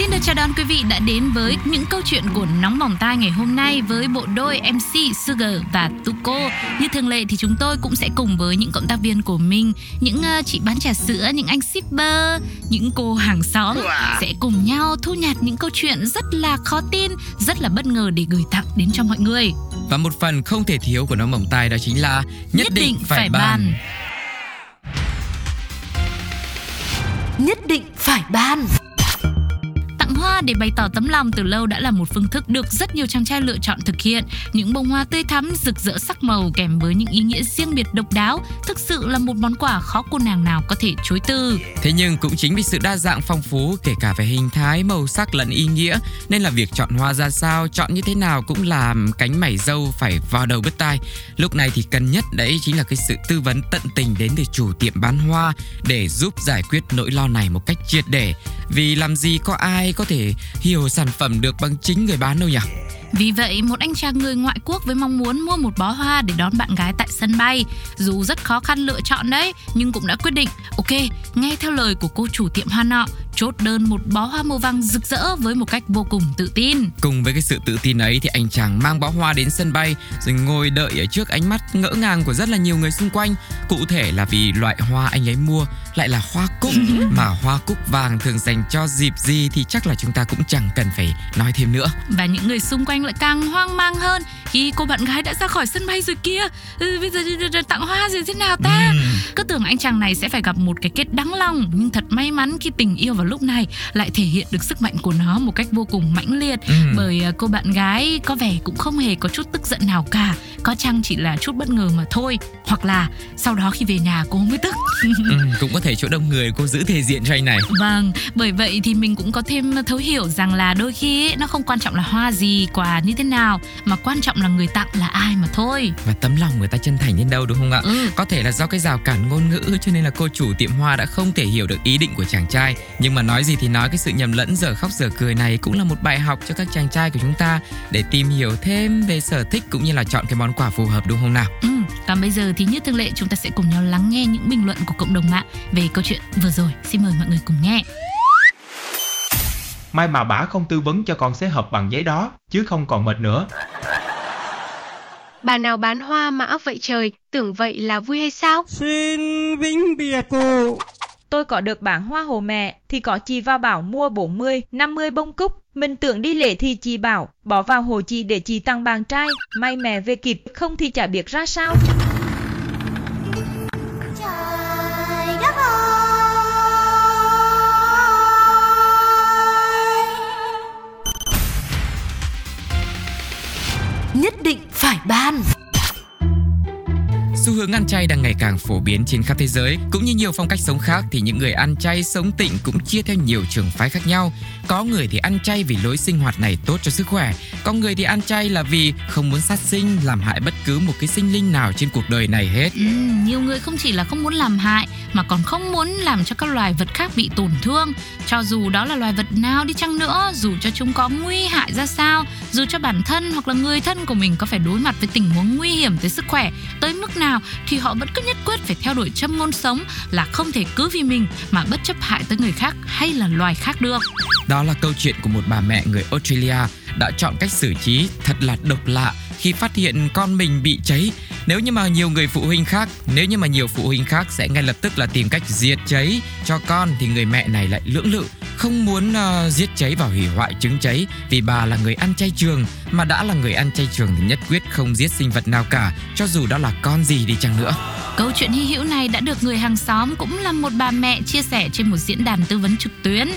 Xin được chào đón quý vị đã đến với những câu chuyện của Nóng Bỏng Tai ngày hôm nay với bộ đôi MC Sugar và Tuko. Như thường lệ thì chúng tôi cũng sẽ cùng với những cộng tác viên của mình, những uh, chị bán trà sữa, những anh shipper, những cô hàng xóm sẽ cùng nhau thu nhặt những câu chuyện rất là khó tin, rất là bất ngờ để gửi tặng đến cho mọi người. Và một phần không thể thiếu của Nóng Bỏng Tai đó chính là Nhất, Nhất định phải bàn. Nhất định phải ban hoa để bày tỏ tấm lòng từ lâu đã là một phương thức được rất nhiều chàng trai lựa chọn thực hiện. Những bông hoa tươi thắm, rực rỡ sắc màu kèm với những ý nghĩa riêng biệt độc đáo, thực sự là một món quà khó cô nàng nào có thể chối từ. Thế nhưng cũng chính vì sự đa dạng phong phú kể cả về hình thái, màu sắc lẫn ý nghĩa nên là việc chọn hoa ra sao, chọn như thế nào cũng làm cánh mảy dâu phải vào đầu bứt tai. Lúc này thì cần nhất đấy chính là cái sự tư vấn tận tình đến từ chủ tiệm bán hoa để giúp giải quyết nỗi lo này một cách triệt để. Vì làm gì có ai có thể hiểu sản phẩm được bằng chính người bán đâu nhỉ? Vì vậy, một anh chàng người ngoại quốc với mong muốn mua một bó hoa để đón bạn gái tại sân bay. Dù rất khó khăn lựa chọn đấy, nhưng cũng đã quyết định, ok, nghe theo lời của cô chủ tiệm hoa nọ, chốt đơn một bó hoa màu vàng rực rỡ với một cách vô cùng tự tin. Cùng với cái sự tự tin ấy thì anh chàng mang bó hoa đến sân bay rồi ngồi đợi ở trước ánh mắt ngỡ ngàng của rất là nhiều người xung quanh. Cụ thể là vì loại hoa anh ấy mua lại là hoa cúc mà hoa cúc vàng thường dành cho dịp gì thì chắc là chúng ta cũng chẳng cần phải nói thêm nữa. Và những người xung quanh lại càng hoang mang hơn khi cô bạn gái đã ra khỏi sân bay rồi kia. Ừ, bây giờ tặng hoa rồi thế nào ta? Cứ tưởng anh chàng này sẽ phải gặp một cái kết đắng lòng nhưng thật may mắn khi tình yêu vào lúc này lại thể hiện được sức mạnh của nó một cách vô cùng mãnh liệt bởi à, cô bạn gái có vẻ cũng không hề có chút tức giận nào cả có chăng chỉ là chút bất ngờ mà thôi hoặc là sau đó khi về nhà cô mới tức ừ, cũng có thể chỗ đông người cô giữ thể diện cho anh này. Vâng, bởi vậy thì mình cũng có thêm thấu hiểu rằng là đôi khi ấy, nó không quan trọng là hoa gì, quà như thế nào mà quan trọng là người tặng là ai mà thôi. Và tấm lòng người ta chân thành đến đâu đúng không ạ? Ừ. Có thể là do cái rào cản ngôn ngữ cho nên là cô chủ tiệm hoa đã không thể hiểu được ý định của chàng trai. Nhưng mà nói gì thì nói cái sự nhầm lẫn giờ khóc giờ cười này cũng là một bài học cho các chàng trai của chúng ta để tìm hiểu thêm về sở thích cũng như là chọn cái món quà phù hợp đúng không nào? Ừ, còn bây giờ thì như thường lệ chúng ta sẽ cùng nhau lắng nghe những bình luận của cộng đồng mạng về câu chuyện vừa rồi. Xin mời mọi người cùng nghe. May mà bả không tư vấn cho con xé hộp bằng giấy đó, chứ không còn mệt nữa. Bà nào bán hoa óc vậy trời, tưởng vậy là vui hay sao? Xin vĩnh biệt cụ. Tôi có được bảng hoa hồ mẹ thì có chị vào bảo mua 40, 50 bông cúc. Mình tưởng đi lễ thì chị bảo bỏ vào hồ chị để chị tặng bạn trai. May mẹ về kịp không thì chả biết ra sao. Hướng ăn chay đang ngày càng phổ biến trên khắp thế giới, cũng như nhiều phong cách sống khác thì những người ăn chay sống tịnh cũng chia theo nhiều trường phái khác nhau. Có người thì ăn chay vì lối sinh hoạt này tốt cho sức khỏe, có người thì ăn chay là vì không muốn sát sinh làm hại bất cứ một cái sinh linh nào trên cuộc đời này hết. Ừ, nhiều người không chỉ là không muốn làm hại mà còn không muốn làm cho các loài vật khác bị tổn thương. Cho dù đó là loài vật nào đi chăng nữa, dù cho chúng có nguy hại ra sao, dù cho bản thân hoặc là người thân của mình có phải đối mặt với tình huống nguy hiểm tới sức khỏe tới mức nào thì họ vẫn cứ nhất quyết phải theo đuổi châm ngôn sống là không thể cứ vì mình mà bất chấp hại tới người khác hay là loài khác được. Đó là câu chuyện của một bà mẹ người Australia đã chọn cách xử trí thật là độc lạ khi phát hiện con mình bị cháy. Nếu như mà nhiều người phụ huynh khác, nếu như mà nhiều phụ huynh khác sẽ ngay lập tức là tìm cách diệt cháy cho con thì người mẹ này lại lưỡng lự không muốn uh, giết cháy và hủy hoại trứng cháy vì bà là người ăn chay trường mà đã là người ăn chay trường thì nhất quyết không giết sinh vật nào cả cho dù đó là con gì đi chăng nữa. Câu chuyện hy hữu này đã được người hàng xóm cũng là một bà mẹ chia sẻ trên một diễn đàn tư vấn trực tuyến.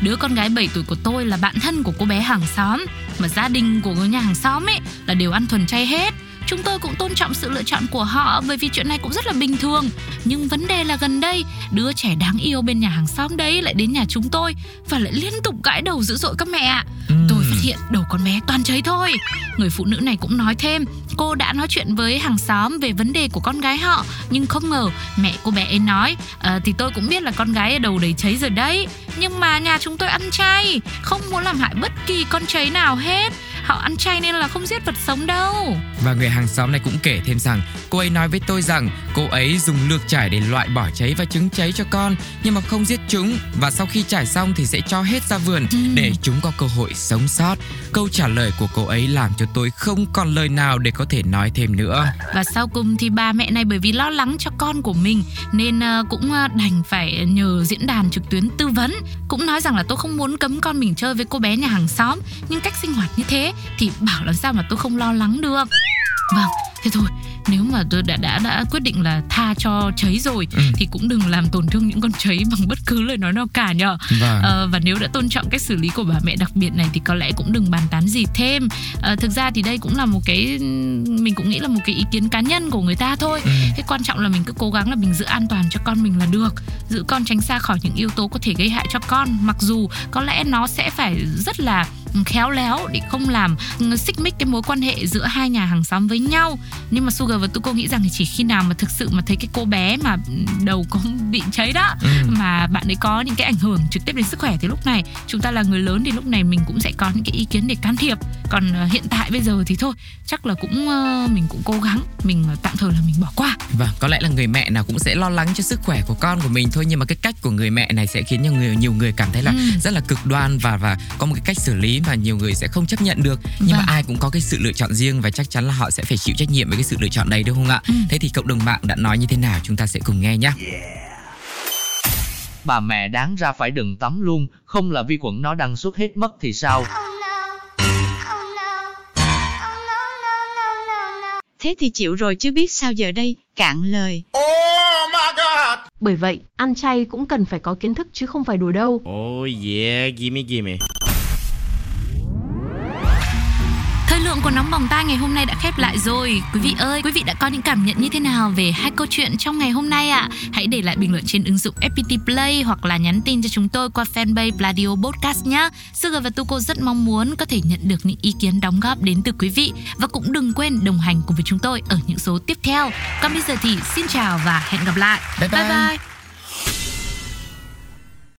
Đứa con gái 7 tuổi của tôi là bạn thân của cô bé hàng xóm Mà gia đình của người nhà hàng xóm ấy là đều ăn thuần chay hết Chúng tôi cũng tôn trọng sự lựa chọn của họ bởi vì chuyện này cũng rất là bình thường. Nhưng vấn đề là gần đây, đứa trẻ đáng yêu bên nhà hàng xóm đấy lại đến nhà chúng tôi và lại liên tục gãi đầu dữ dội các mẹ ạ. Ừ. Tôi phát hiện đầu con bé toàn cháy thôi. Người phụ nữ này cũng nói thêm, cô đã nói chuyện với hàng xóm về vấn đề của con gái họ, nhưng không ngờ mẹ cô bé ấy nói, à, thì tôi cũng biết là con gái đầu đầy cháy rồi đấy, nhưng mà nhà chúng tôi ăn chay, không muốn làm hại bất kỳ con cháy nào hết. Họ ăn chay nên là không giết vật sống đâu. Và người hàng xóm này cũng kể thêm rằng cô ấy nói với tôi rằng cô ấy dùng lược trải để loại bỏ cháy và trứng cháy cho con nhưng mà không giết chúng và sau khi trải xong thì sẽ cho hết ra vườn Ừ. để chúng có cơ hội sống sót. Câu trả lời của cô ấy làm cho tôi không còn lời nào để có thể nói thêm nữa. Và sau cùng thì bà mẹ này bởi vì lo lắng cho con của mình nên ờ, cũng ờ, đành phải nhờ diễn đàn trực tuyến tư vấn. Cũng nói rằng là tôi không muốn cấm con mình chơi với cô bé nhà hàng xóm, nhưng cách sinh hoạt như thế thì bảo làm sao mà tôi không lo lắng được. Vâng, thế thôi, nếu mà tôi đã đã đã quyết định là tha cho cháy rồi Ừ. thì cũng đừng làm tổn thương những con cháy bằng bất cứ lời nói nào cả nhở. Vâng. Ờ, và nếu đã tôn trọng cách xử lý của bà mẹ đặc biệt này thì có lẽ cũng đừng bàn tán gì thêm. Ờ, thực ra thì đây cũng là một cái mình cũng nghĩ là một cái ý kiến cá nhân của người ta thôi. Ừ. Cái quan trọng là mình cứ cố gắng là mình giữ an toàn cho con mình là được, giữ con tránh xa khỏi những yếu tố có thể gây hại cho con. Mặc dù có lẽ nó sẽ phải rất là khéo léo để không làm ừ, xích mích cái mối quan hệ giữa hai nhà hàng xóm với nhau nhưng mà Sugar và Tuko nghĩ rằng chỉ khi nào mà thực sự mà thấy cái cô bé mà đầu có bị cháy đó Ừ. mà bạn ấy có những cái ảnh hưởng trực tiếp đến sức khỏe thì lúc này chúng ta là người lớn thì lúc này mình cũng sẽ có những cái ý kiến để can thiệp còn ờ, hiện tại bây giờ thì thôi chắc là cũng ờ, mình cũng cố gắng mình tạm thời là mình bỏ qua Vâng, có lẽ là người mẹ nào cũng sẽ lo lắng cho sức khỏe của con của mình thôi nhưng mà cái cách của người mẹ này sẽ khiến cho người nhiều người cảm thấy là Ừ. rất là cực đoan và và có một cái cách xử lý mà nhiều người sẽ không chấp nhận được. Nhưng Vâng. mà ai cũng có cái sự lựa chọn riêng và chắc chắn là họ sẽ phải chịu trách nhiệm với cái sự lựa chọn đấy đúng không ạ? Ừ. Thế thì cộng đồng mạng đã nói như thế nào chúng ta sẽ cùng nghe nhé. Bà mẹ đáng ra phải đừng tắm luôn, không là vi khuẩn nó đang xuất hết mất thì sao? Oh. Oh. Oh. Thế thì chịu rồi chứ biết sao giờ đây, cạn lời. Bởi vậy, ăn chay cũng cần phải có kiến thức chứ không phải đùa đâu. Oh yeah, gimme gimme. Nóng bỏng tai ngày hôm nay đã khép lại rồi. Quý vị ơi, quý vị đã có những cảm nhận như thế nào về hai câu chuyện trong ngày hôm nay ạ? Hãy để lại bình luận trên ứng dụng FPT Play hoặc là nhắn tin cho chúng tôi qua fanpage Radio Podcast nhé. Sugar và Tuko rất mong muốn có thể nhận được những ý kiến đóng góp đến từ quý vị và cũng đừng quên đồng hành cùng với chúng tôi ở những số tiếp theo. Còn bây giờ thì xin chào và hẹn gặp lại. Bye bye. bye. bye.